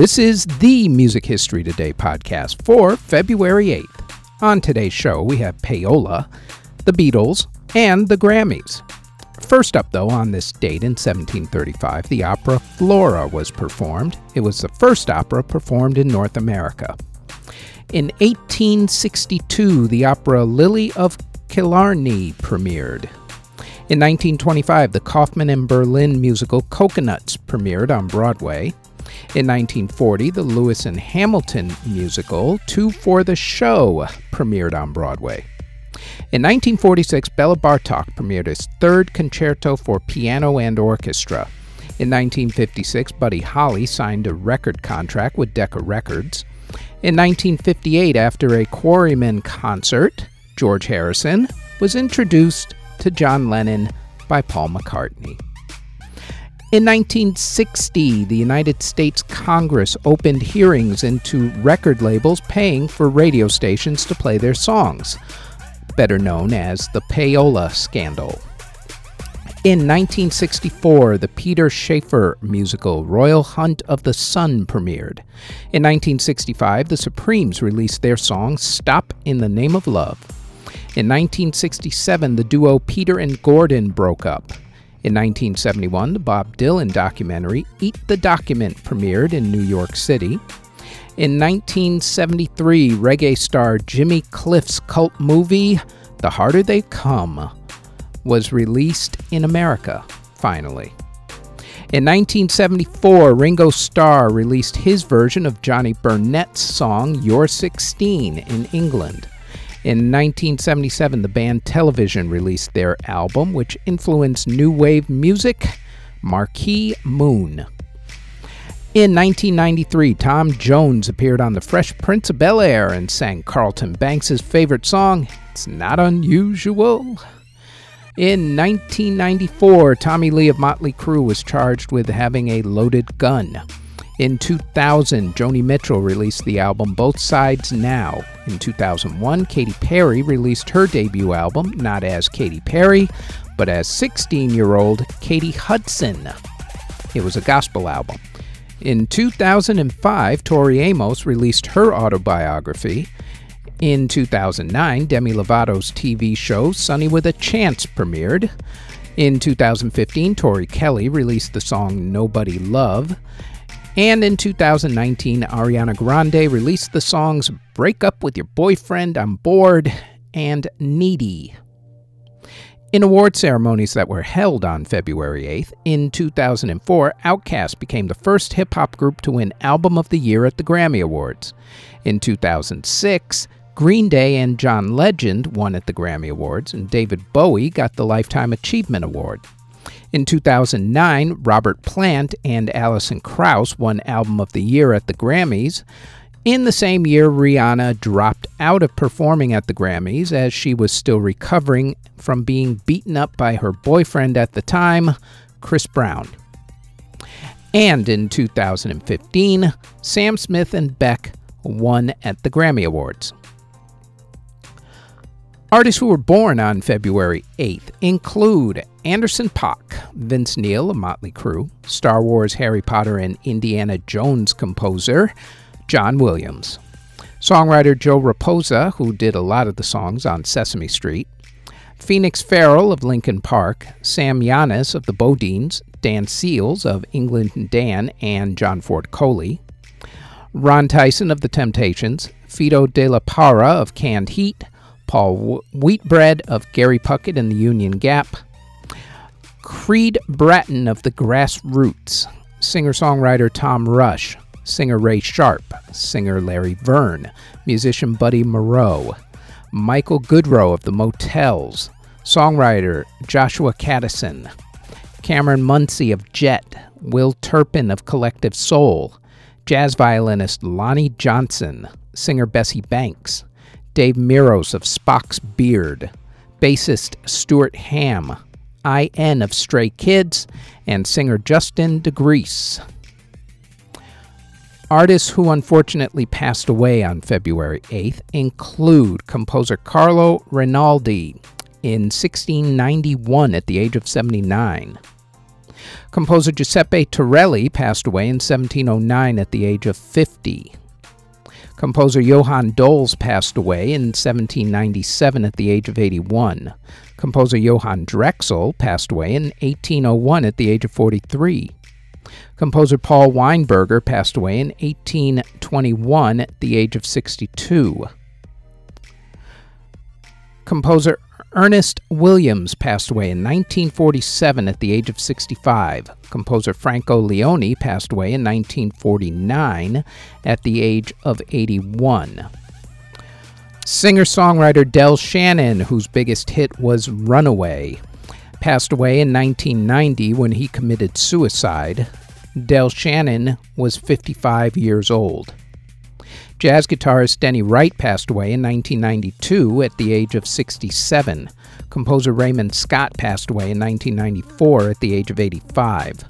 This is the Music History Today podcast for February 8th. On today's show, we have Payola, the Beatles, and the Grammys. First up, though, on this date in 1735, the opera Flora was performed. It was the first opera performed in North America. In 1862, the opera Lily of Killarney premiered. In 1925, the Kaufman and Berlin musical Cocoanuts premiered on Broadway. In 1940, the Lewis and Hamilton musical Two for the Show premiered on Broadway. In 1946, Bela Bartok premiered his third concerto for piano and orchestra. In 1956, Buddy Holly signed a record contract with Decca Records. In 1958, after a Quarrymen concert, George Harrison was introduced to John Lennon by Paul McCartney. In 1960, the United States Congress opened hearings into record labels paying for radio stations to play their songs, better known as the Payola Scandal. In 1964, the Peter Shaffer musical Royal Hunt of the Sun premiered. In 1965, the Supremes released their song Stop in the Name of Love. In 1967, the duo Peter and Gordon broke up. In 1971, the Bob Dylan documentary Eat the Document premiered in New York City. In 1973, reggae star Jimmy Cliff's cult movie, The Harder They Come, was released in America, finally. In 1974, Ringo Starr released his version of Johnny Burnette's song You're 16 in England. In 1977, the band Television released their album, which influenced new wave music, Marquee Moon. In 1993, Tom Jones appeared on The Fresh Prince of Bel Air and sang Carlton Banks' favorite song, It's Not Unusual. In 1994, Tommy Lee of Motley Crue was charged with having a loaded gun. In 2000, Joni Mitchell released the album Both Sides Now. In 2001, Katy Perry released her debut album, not as Katy Perry, but as 16 year old Katie Hudson. It was a gospel album. In 2005, Tori Amos released her autobiography. In 2009, Demi Lovato's TV show Sonny with a Chance premiered. In 2015, Tori Kelly released the song Nobody Love. And in 2019, Ariana Grande released the songs Break Up With Your Boyfriend, I'm Bored, and Needy. In award ceremonies that were held on February 8th, in 2004, Outkast became the first hip hop group to win Album of the Year at the Grammy Awards. In 2006, Green Day and John Legend won at the Grammy Awards, and David Bowie got the Lifetime Achievement Award. In 2009, Robert Plant and Alison Krauss won Album of the Year at the Grammys. In the same year, Rihanna dropped out of performing at the Grammys as she was still recovering from being beaten up by her boyfriend at the time, Chris Brown. And in 2015, Sam Smith and Beck won at the Grammy Awards. Artists who were born on February 8th include Anderson .Paak, Vince Neil of Motley Crue, Star Wars, Harry Potter, and Indiana Jones composer John Williams, songwriter Joe Raposo, who did a lot of the songs on Sesame Street, Phoenix Farrell of Linkin Park, Sam Yannis of the Bodines, Dan Seals of England Dan and John Ford Coley, Ron Tyson of The Temptations, Fito De La Parra of Canned Heat, Paul Wheatbread of Gary Puckett and the Union Gap, Creed Bratton of the Grassroots, singer songwriter Tom Rush, singer Ray Sharpe, singer Larry Verne, musician Buddy Morrow, Michael Goodroe of the Motels, songwriter Joshua Kadison, Cameron Muncey of Jet, Will Turpin of Collective Soul, jazz violinist Lonnie Johnson, singer Bessie Banks, Dave Meros of Spock's Beard, bassist Stuart Hamm, IN of Stray Kids, and singer Justin DeGrease. Artists who unfortunately passed away on February 8th include composer Carlo Rinaldi in 1691 at the age of 79. Composer Giuseppe Torelli passed away in 1709 at the age of 50. Composer Johann Doles passed away in 1797 at the age of 81. Composer Johann Drexel passed away in 1801 at the age of 43. Composer Paul Weinberger passed away in 1821 at the age of 62. Composer Ernest Williams passed away in 1947 at the age of 65. Composer Franco Leone passed away in 1949 at the age of 81. Singer songwriter Del Shannon, whose biggest hit was Runaway, passed away in 1990 when he committed suicide. Del Shannon was 55 years old. Jazz guitarist Denny Wright passed away in 1992 at the age of 67. Composer Raymond Scott passed away in 1994 at the age of 85.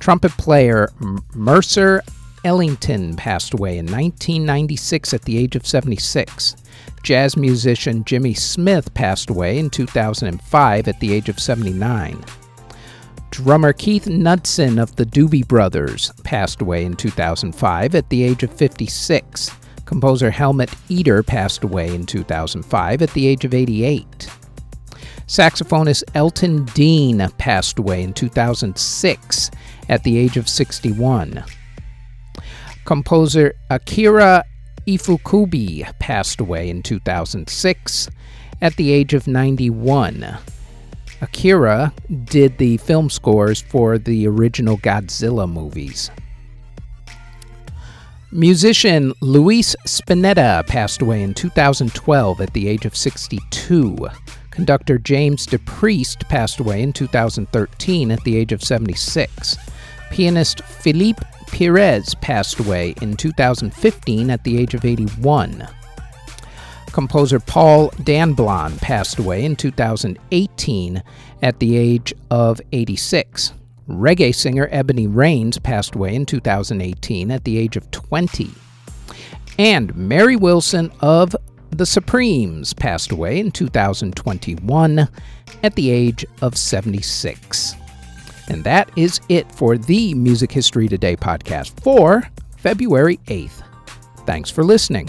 Trumpet player Mercer Ellington passed away in 1996 at the age of 76. Jazz musician Jimmy Smith passed away in 2005 at the age of 79. Drummer Keith Knudsen of the Doobie Brothers passed away in 2005 at the age of 56. Composer Helmut Eder passed away in 2005 at the age of 88. Saxophonist Elton Dean passed away in 2006 at the age of 61. Composer Akira Ifukube passed away in 2006 at the age of 91. Akira did the film scores for the original Godzilla movies. Musician Luis Spinetta passed away in 2012 at the age of 62. Conductor James DePriest passed away in 2013 at the age of 76. Pianist Philippe Pires passed away in 2015 at the age of 81. Composer Paul Danblon passed away in 2018 at the age of 86. Reggae singer Ebony Reigns passed away in 2018 at the age of 20. And Mary Wilson of The Supremes passed away in 2021 at the age of 76. And that is it for the Music History Today podcast for February 8th. Thanks for listening.